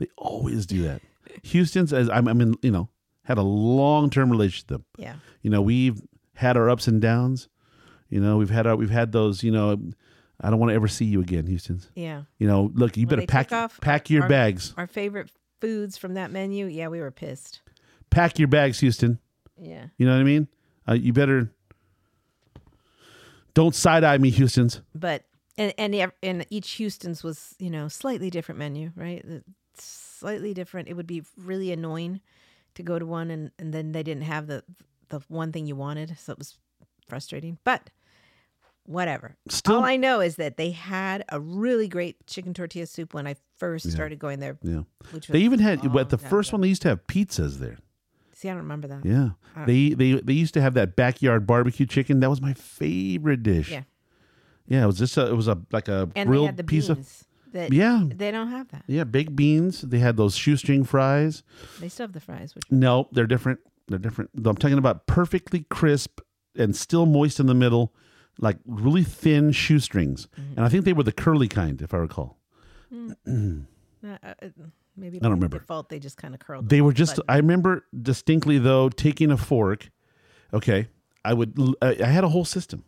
They always do that. Houston's as I'm, I'm in, you know, had a long term relationship with them. Yeah, You know, we've had our ups and downs. You know, we've had our we've had those. You know, I don't want to ever see you again, Houston's. yeah. You know, look, you When better pack off pack your our- bags. Our favorite foods from that menu. Yeah, we were pissed. Pack your bags, Houston. Yeah, You know what I mean? Uh, you better don't side eye me, Houston's. but and and and each Houston's was you know slightly different menu, right? Slightly different. It would be really annoying to go to one and and then they didn't have the the one thing you wanted, so it was frustrating. But whatever. Still, All I know is that they had a really great chicken tortilla soup when I first started going there. yeah. Which They even had at the first one. They used to have pizzas there. See, I don't remember that. Yeah, they they they used to have that backyard barbecue chicken. That was my favorite dish. Yeah. yeah. It was just a, it was a like a And grilled piece beans of that yeah they don't have that. yeah baked beans. They had those shoestring fries. They still have the fries, which No, they're different. They're different. I'm talking about perfectly crisp and still moist in the middle, like really thin shoestrings. Mm-hmm. And I think they were the curly kind, if I recall. uh, maybe I don't by remember. default they just kind of curled. They were just. but- I remember distinctly though taking a fork. Okay, I would. I I had a whole system.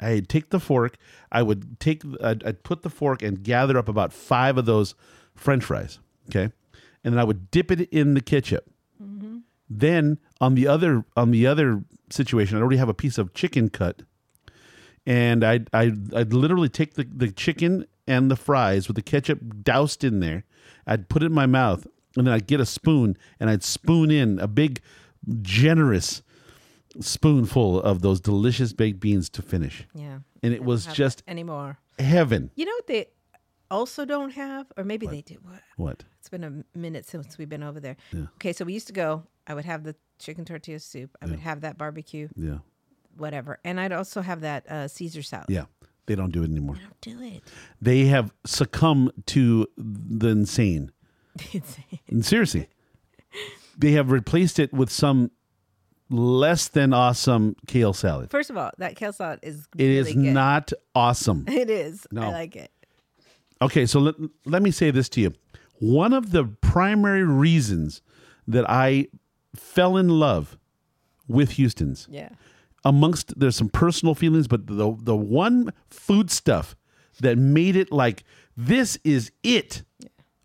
I'd take the fork. I would take. I'd, I'd put the fork and gather up about five of those French fries. Okay, and then I would dip it in the ketchup. Mm-hmm. Then on the other on the other situation, I already have a piece of chicken cut, and I'd I'd, I'd literally take the, the chicken and the fries with the ketchup doused in there. I'd put it in my mouth, and then I'd get a spoon and I'd spoon in a big, generous spoonful of those delicious baked beans to finish, yeah, and it was just anymore. heaven. You know what they also don't have, or maybe they do. What? What? It's been a minute since we've been over there. Yeah. Okay, so we used to go. I would have the chicken tortilla soup. I would have that barbecue, Yeah, whatever, and I'd also have that uh, Caesar salad. yeah. They don't do it anymore. Don't do it. They have succumbed to the insane. And seriously, they have replaced it with some less than awesome kale salad. First of all, that kale salad is It is really good. not awesome. It is. No. I like it. Okay, so let, let me say this to you. One of the primary reasons that I fell in love with Houston's, Yeah. amongst there's some personal feelings, but the the one food stuff that made it like this is it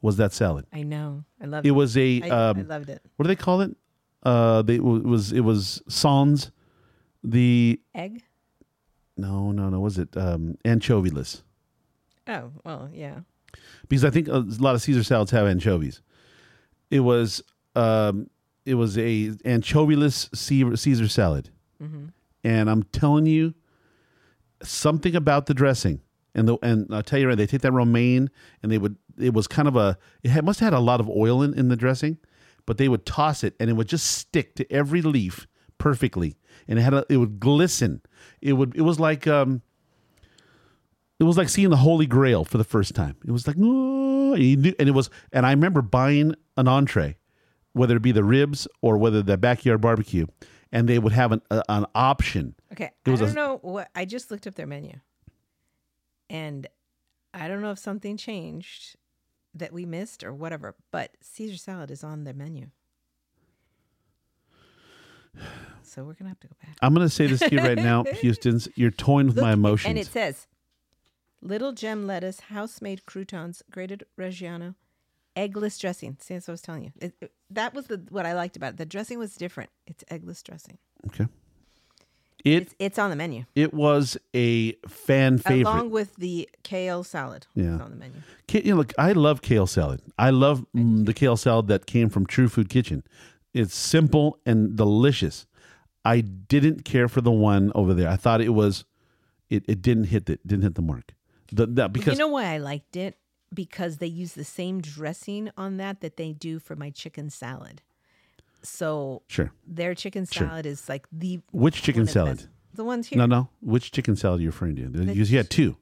was that salad. I know. I love It it. was a I, um, I loved it. what do they call it? Uh, they it was it was sans the Egg? no no no was it um anchovyless Oh, well, yeah. because I think a lot of Caesar salads have anchovies. It was um it was a anchovyless Caesar Caesar salad, and I'm telling you something about the dressing. And the and I'll tell you right, they take that romaine and they would it was kind of a it had, must have had a lot of oil in, in the dressing, but they would toss it and it would just stick to every leaf perfectly, and it had a, it would glisten. It would it was like um it was like seeing the Holy Grail for the first time. It was like, "Oh," and, knew, and it was, and I remember buying an entree, whether it be the ribs or whether the backyard barbecue, and they would have an a, an option. Okay. I a- don't know what I just looked up their menu. And I don't know if something changed that we missed or whatever, but Caesar salad is on the menu. So we're gonna have to go back. I'm going to say this to you right now, Houston's. You're toying with my emotions. And it says little gem lettuce, house made croutons, grated Reggiano, eggless dressing. See, that's what I was telling you. It, it- that was the what I liked about it. The dressing was different. It's eggless dressing. okay. It It's it's on the menu. it was a fan favorite. Along with the kale salad. Yeah. It's on the menu. You know, look, I love kale salad. I love mm, the kale salad that came from True Food Kitchen. It's simple and delicious. I didn't care for the one over there. I thought it was, it, it didn't hit the didn't hit the mark. The, that because you know why I liked it? Because they use the same dressing on that that they do for my chicken salad. So sure. their chicken salad is like the Which chicken of the salad? The ones here. No, no. Which chicken salad are you referring to? Because you had two.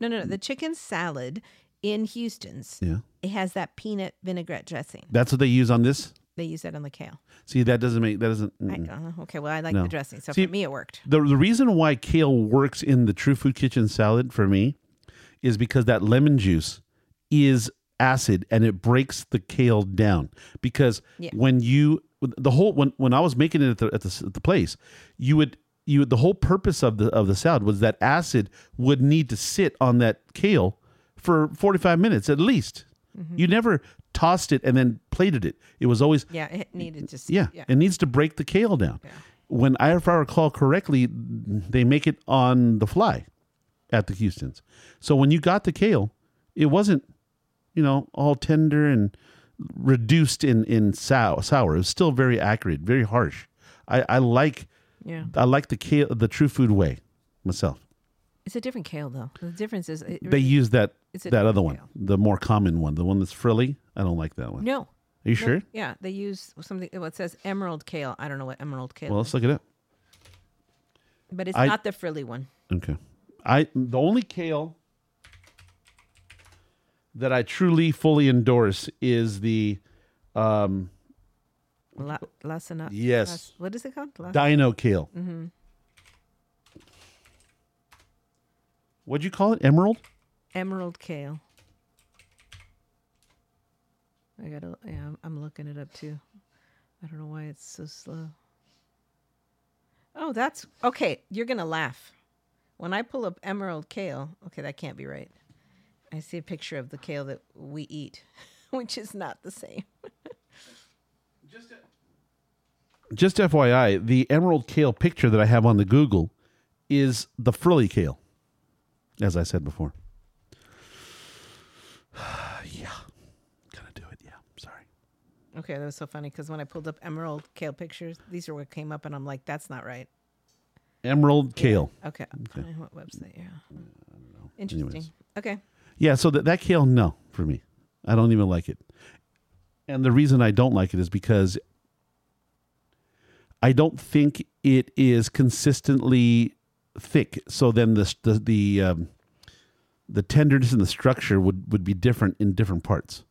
No, no, no. The chicken salad in Houston's, Yeah, it has that peanut vinaigrette dressing. that's what they use on this. They use that on the kale. See, that doesn't make that doesn't. I, uh, okay, well, I like No. the dressing, so See, for me it worked. the the reason why kale works in the True Food Kitchen salad for me is because that lemon juice is acid and it breaks the kale down. Because Yeah. when you the whole when when I was making it at the at the, at the place, you would you would, the whole purpose of the of the salad was that acid would need to sit on that kale for forty five minutes at least. Mm-hmm. You never tossed it and then plated it. It was always Yeah, it needed to. yeah, yeah. it needs to break the kale down. When I, if I recall correctly, they make it on the fly at the Houston's. So when you got the kale, it wasn't, you know, all tender and reduced in in sour. Sour. It was still very accurate, very harsh. I, I like yeah. I like the kale the true food way myself. It's a different kale though. The difference is They use that that other one, kale. the more common one, the one that's frilly. I don't like that one. no. Are you no, sure? Yeah, they use something. Well, it says emerald kale. I don't know what emerald kale, Well, let's look it up. but it's I- not the frilly one. Okay. I the only kale that I truly fully endorse is the um La, Yes. las- what is it called? Dino kale. Mm-hmm. What'd you call it? Emerald? emerald kale. I gotta. Yeah, I'm, I'm looking it up too. I don't know why it's so slow. Oh, that's okay. You're gonna laugh when I pull up emerald kale. Okay, that can't be right. I see a picture of the kale that we eat, which is not the same. Just FYI, the emerald kale picture that I have on the Google is the frilly kale. As I said before. yeah. Gonna do it, yeah. Sorry. Okay, that was so funny because when I pulled up emerald kale pictures, these are what came up, and I'm like, that's not right. Emerald kale. Okay, Uh, what website? Yeah, interesting. Anyways. Okay, Yeah, so that that kale, no, for me. I don't even like it. And the reason I don't like it is because I don't think it is consistently thick. So then the the the, um, the tenderness and the structure would, would be different in different parts.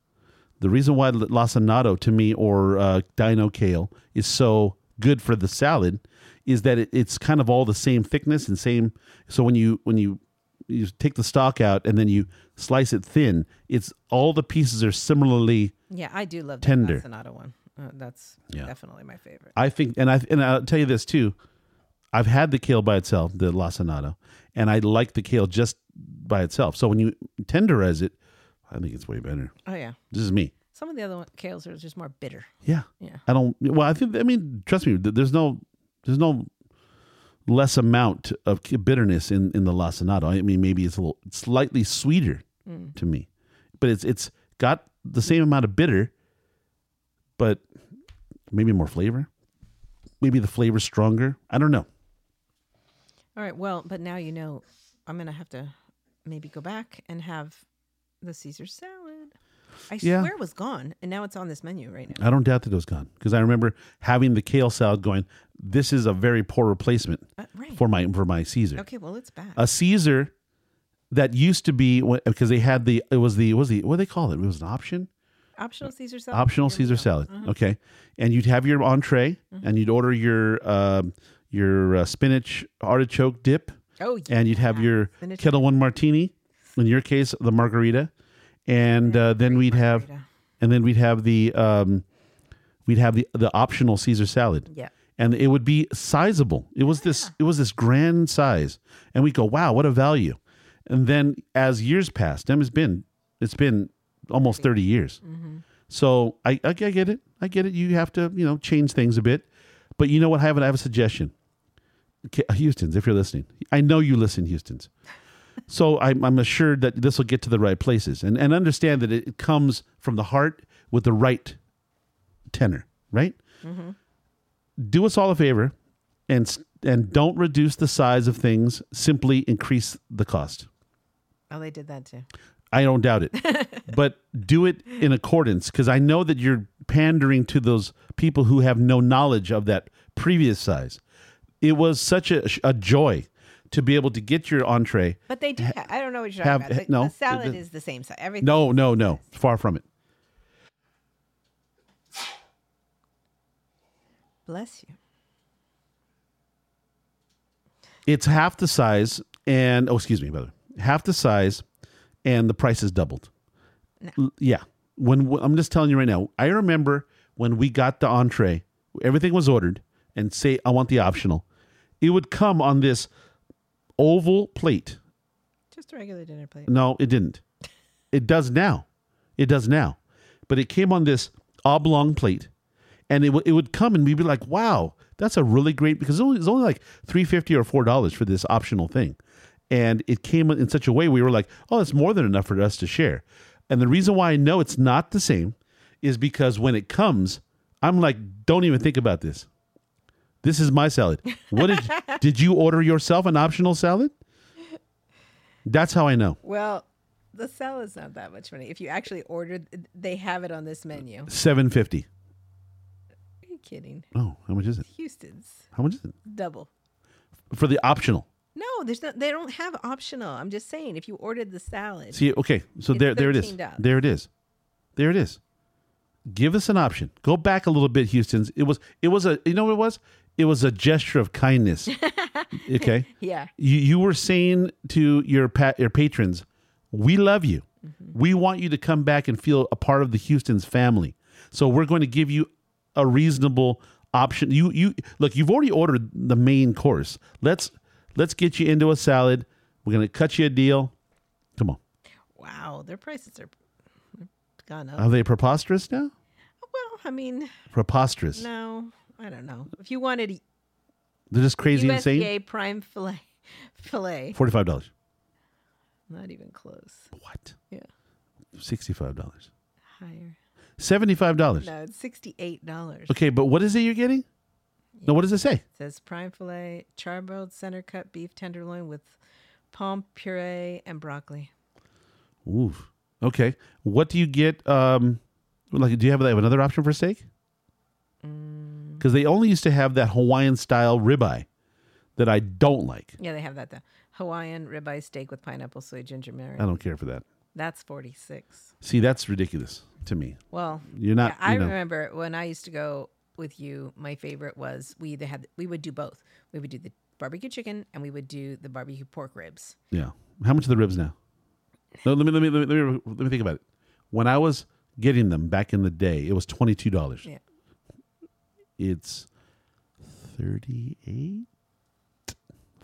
The reason why lacinato to me or uh, dino kale is so good for the salad is that it, it's kind of all the same thickness and same. So when you when you you take the stalk out and then you slice it thin, it's all the pieces are similarly. yeah, I do love Tender. the Sonata one. Uh, that's Yeah. definitely my favorite. I think, and I and I'll tell you this too. I've had the kale by itself, the lacinato, and I like the kale just by itself. So when you tenderize it, I think it's way better. Oh yeah, This is me. some of the other one, kales are just more bitter. Yeah. Yeah. I don't. Well, I think. I mean, trust me. There's no. There's no less amount of bitterness in in the lacinato. I mean, maybe it's a little slightly sweeter mm. to me, but it's it's got the same amount of bitter, but maybe more flavor. Maybe the flavor's stronger. I don't know. All right, well, but now you know I'm gonna have to maybe go back and have the Caesar salad. I Yeah. swear it was gone, and now it's on this menu right now. I don't doubt that it was gone because I remember having the kale salad. Going, this is a very poor replacement Uh, right. for my for my Caesar. okay, well, it's back. a Caesar that used to be because they had the it was the what was the what do they call it? It was an option, Optional Caesar salad. optional Caesar salad. Uh-huh. Okay, and you'd have your entree, and you'd order your um, your uh, spinach artichoke dip, Oh, yeah. and you'd have your Spinach Ketel One martini, In your case, the margarita, and uh, then we'd have, and then we'd have the, um, we'd have the the optional Caesar salad. Yeah. and it would be sizable. It was this it was this grand size, and we go, wow, what a value. And then as years passed, and it's been it's been almost thirty years. So I, I I get it, I get it. You have to you know change things a bit, but you know what? I have, I have a suggestion. Houston's, if you're listening, I know you listen, Houston's. So I'm, I'm assured that this will get to the right places, and and understand that it comes from the heart with the right tenor, right? Mm-hmm. do us all a favor and and don't reduce the size of things simply increase the cost Oh, they did that too. i don't doubt it but do it in accordance because i know that you're pandering to those people who have no knowledge of that previous size it was such a, a joy to be able to get your entree But they do. Ha- I don't know what you're have- talking about. The, no, the salad the- is the same size. Everything. no no no far from it Bless you. it's half the size and oh excuse me brother half the size and the price is doubled L- yeah when when- i'm just telling you right now i remember when we got the entree everything was ordered and say i want the optional it would come on this oval plate. Just a regular dinner plate. no it didn't. It does now. It does now. But it came on this oblong plate and it, w- it would come and we'd be like wow that's a really great because it was it's only like 350 or $4 for this optional thing. And it came in such a way we were like oh it's more than enough for us to share. And the reason why i know it's not the same is because when it comes i'm like don't even think about this this is my salad what did did you order yourself an optional salad that's how i know Well, the salad's not that much money. If you actually ordered, they have it on this menu. 750 Are you kidding? oh how much is it Houston's how much is it double. for the optional No, there's not. They don't have optional. I'm just saying, if you ordered the salad, See, okay, so It's there, there it is. $13. There it is. There it is. Give us an option. Go back a little bit, Houston's. It was, it was a, you know what it was? It was a gesture of kindness. okay, yeah, you you were saying to your pa- your patrons, we love you. Mm-hmm. We want you to come back and feel a part of the Houston's family. So we're going to give you a reasonable option. You you look, you've already ordered the main course. Let's let's get you into a salad. We're going to cut you a deal. Come on. wow, their prices are gone up. Are they preposterous now? well, I mean, Preposterous. no, I don't know. If you wanted They're just crazy USDA insane. prime fillet, fillet, Forty-five dollars. not even close. What? Yeah, Sixty-five dollars. higher. Seventy-five dollars. No, it's sixty-eight dollars. Okay, but what is it you're getting? No, what does it say? It says prime fillet, charbroiled center cut beef tenderloin with pomme purée and broccoli. Ooh. Okay. What do you get? Um, like, do you have, have another option for steak? Because they only used to have that Hawaiian style ribeye that I don't like. Yeah, they have that. The Hawaiian ribeye steak with pineapple, soy, ginger, marinade. I don't care for that. That's forty six. See, that's ridiculous to me. Well, You're not. yeah, I you know, remember when I used to go with you. My favorite was we either had we would do both. We would do the barbecue chicken and we would do the barbecue pork ribs. Yeah. How much are the ribs now? No, let me let me let me let me, let me think about it. When I was getting them back in the day, it was twenty two dollars. Yeah. It's thirty eight.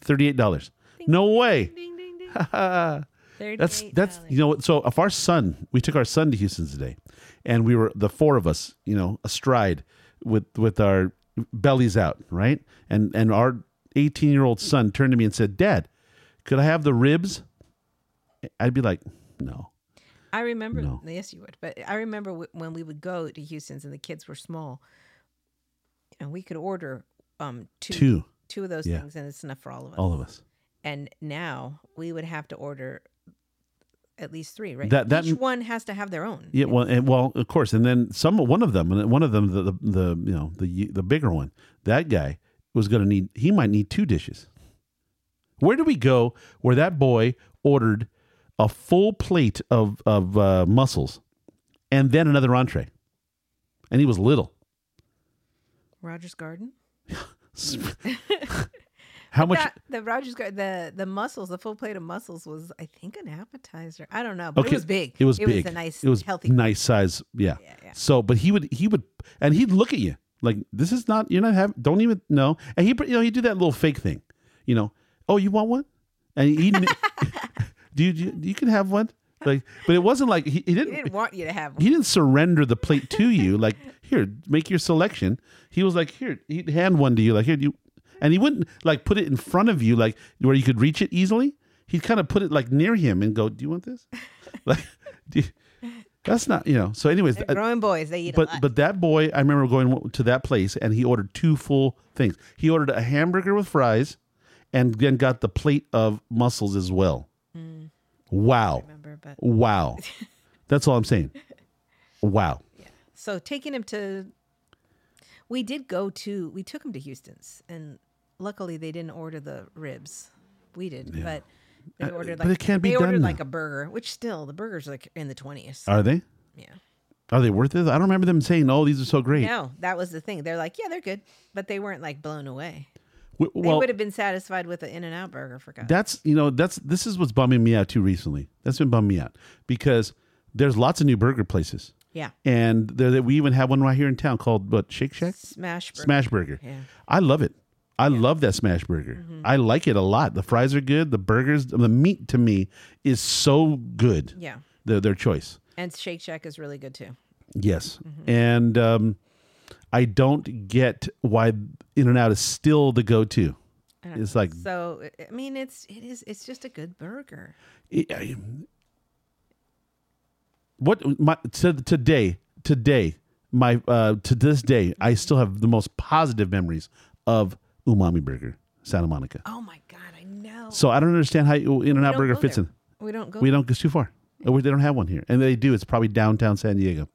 Thirty eight dollars. No way. Ding ding ding. that's that's you know what. So if our son, we took our son to Houston today, and we were the four of us, you know, astride with with our bellies out, right? And and our eighteen year old son turned to me and said, "Dad, could I have the ribs?" I'd be like, "No." I remember. No. Yes, you would. But I remember w- when we would go to Houston's and the kids were small, and we could order um two Two, two of those Yeah. things, and it's enough for all of us. all of us. And now we would have to order at least three, right? That- that- Each one has to have their own. Yeah, well, and, well, of course, and then some one of them, one of them, the the, the you know the the bigger one, that guy was going to need. He might need two dishes. Where do we go where that boy ordered a full plate of of uh, mussels and then another entree, and he was little. Rogers Garden. How much? That, the Rogers Gar- the the mussels, the full plate of mussels was I think an appetizer. I don't know, but it was big. It was it big. was a nice, It was healthy. nice size. Yeah. Yeah, yeah. So, but he would he would and he'd look at you like this is not you're not having don't even know and he you know he do that little fake thing, you know. Oh, you want one? And he do you, do you you can have one like but it wasn't like he, he He didn't didn't want you to have one. he didn't surrender the plate to you like here make your selection. He was like here he'd hand one to you like here you and he wouldn't like put it in front of you like where you could reach it easily. He'd kind of put it like near him and go do you want this? Like you, that's not you know so anyways They're growing boys, they eat a but lot. but that boy i remember going to that place and he ordered two full things. He ordered a hamburger with fries and then got the plate of mussels as well. Mm. Wow. Remember, but wow. That's all i'm saying. Wow so taking him to, we did go to, we took him to Houston's, and luckily they didn't order the ribs. We did, but they Uh, ordered but like it can't be they ordered done like a burger, which still the burgers are like in the twenties. are they yeah. Are they worth it? I don't remember them saying, "Oh, these are so great." No, that was the thing. They're like, yeah, they're good, but they weren't like blown away. W- They would have been satisfied with an In and Out burger for God. that's you know that's this is what's bumming me out too recently. That's been bumming me out because there's lots of new burger places, yeah, and there we even have one right here in town called what Shake Shack smash burger. Smash Burger. Yeah. I love it. I love that smash burger. I like it a lot. The fries are good. The burgers, the meat to me is so good. Yeah, Their their choice. and Shake Shack is really good too. Yes. And um, I don't get why In and Out is still the go to. It's know. like so. I mean, it's it is it's just a good burger. I- I- what my to, today today my uh to this day I still have the most positive memories of Umami Burger Santa Monica. Oh my God, I know. So I don't understand how In and Out Burger fits there. in. We don't go. We don't go too far. Or They don't have one here, and they do. It's probably downtown San Diego.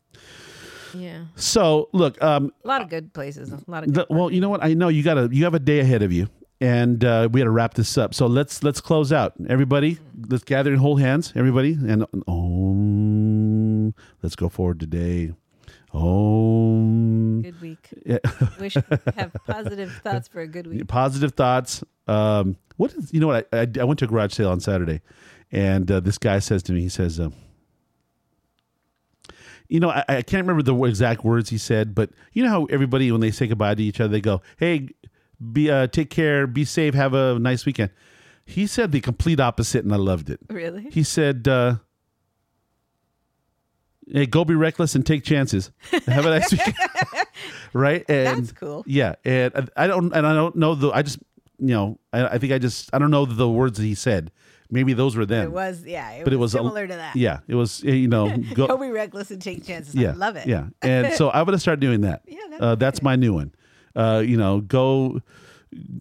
yeah, So look, um, a lot of good places. A lot of good the, well, you know what? I know you got a you have a day ahead of you, and uh, we got to wrap this up. So let's let's close out. Everybody, let's gather and hold hands. Everybody, and um, let's go forward today. Oh, good week. yeah, Wish have positive thoughts for a good week. positive thoughts. Um, what is you know what? I, I, I went to a garage sale on Saturday, and uh, this guy says to me, he says. Um, you know, I, I can't remember the exact words he said, but you know how everybody when they say goodbye to each other, they go, "Hey, be uh, take care, be safe, have a nice weekend." He said the complete opposite, and I loved it. Really? He said, uh, "Hey, go be reckless and take chances. Have a nice weekend." right? And That's cool. Yeah, and I don't, and I don't know the. I just, you know, I, I think I just, I don't know the words that he said. Maybe those were them. It was yeah. It but it was was a- similar to that. Yeah, it was. You know, go, Go be reckless and take chances. yeah, I love it. Yeah, and so I'm gonna start doing that. Yeah, that's uh, that's my new one. Uh, you know, go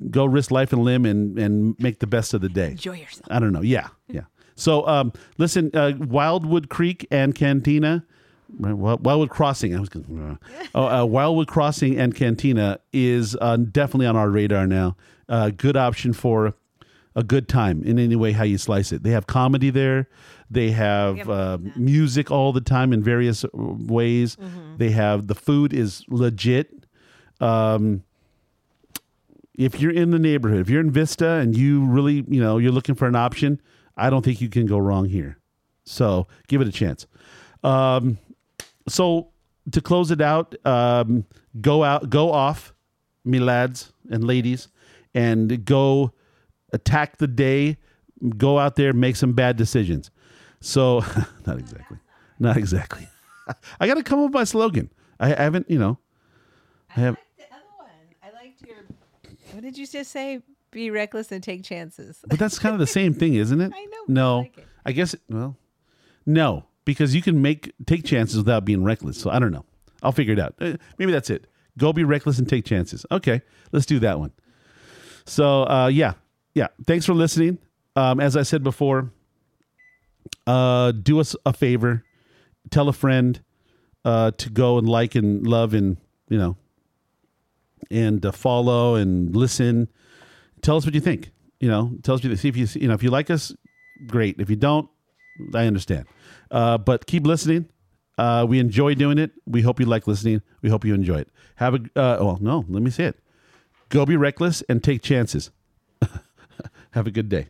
go risk life and limb and and make the best of the day. Enjoy yourself. I don't know. Yeah, yeah. So um, listen, uh, Wildwood Creek and Cantina. Wildwood Crossing. I was going. Oh, uh, Wildwood Crossing and Cantina is uh, definitely on our radar now. Uh, good option for a good time in any way how you slice it. They have comedy there. They have uh, music all the time in various uh, ways. They have the food is legit. Um, if you're in the neighborhood, if you're in Vista and you really, you know, you're looking for an option, I don't think you can go wrong here. So give it a chance. Um, so to close it out, um, go out, go off, me lads and ladies, and go attack the day. Go out there, make some bad decisions. So not exactly, not exactly. I got to come up with my slogan. I, I haven't, you know, I have. The other one, I liked your. What did you just say? Be reckless and take chances. But that's kind of the same thing, isn't it? I know, but I No, like it. I guess. Well, no, because you can make take chances without being reckless. So I don't know. I'll figure it out. Uh, Maybe that's it. Go be reckless and take chances. Okay, let's do that one. So uh, yeah, yeah. Thanks for listening. Um, as I said before, uh, do us a favor, tell a friend uh, to go and like and love and you know, and uh, follow and listen. Tell us what you think. You know, tell us what you see if you you know if you like us, great. If you don't, I understand. Uh, but keep listening. Uh, we enjoy doing it. We hope you like listening. We hope you enjoy it. Have a uh, well, no, let me say it. Go be reckless and take chances. Have a good day.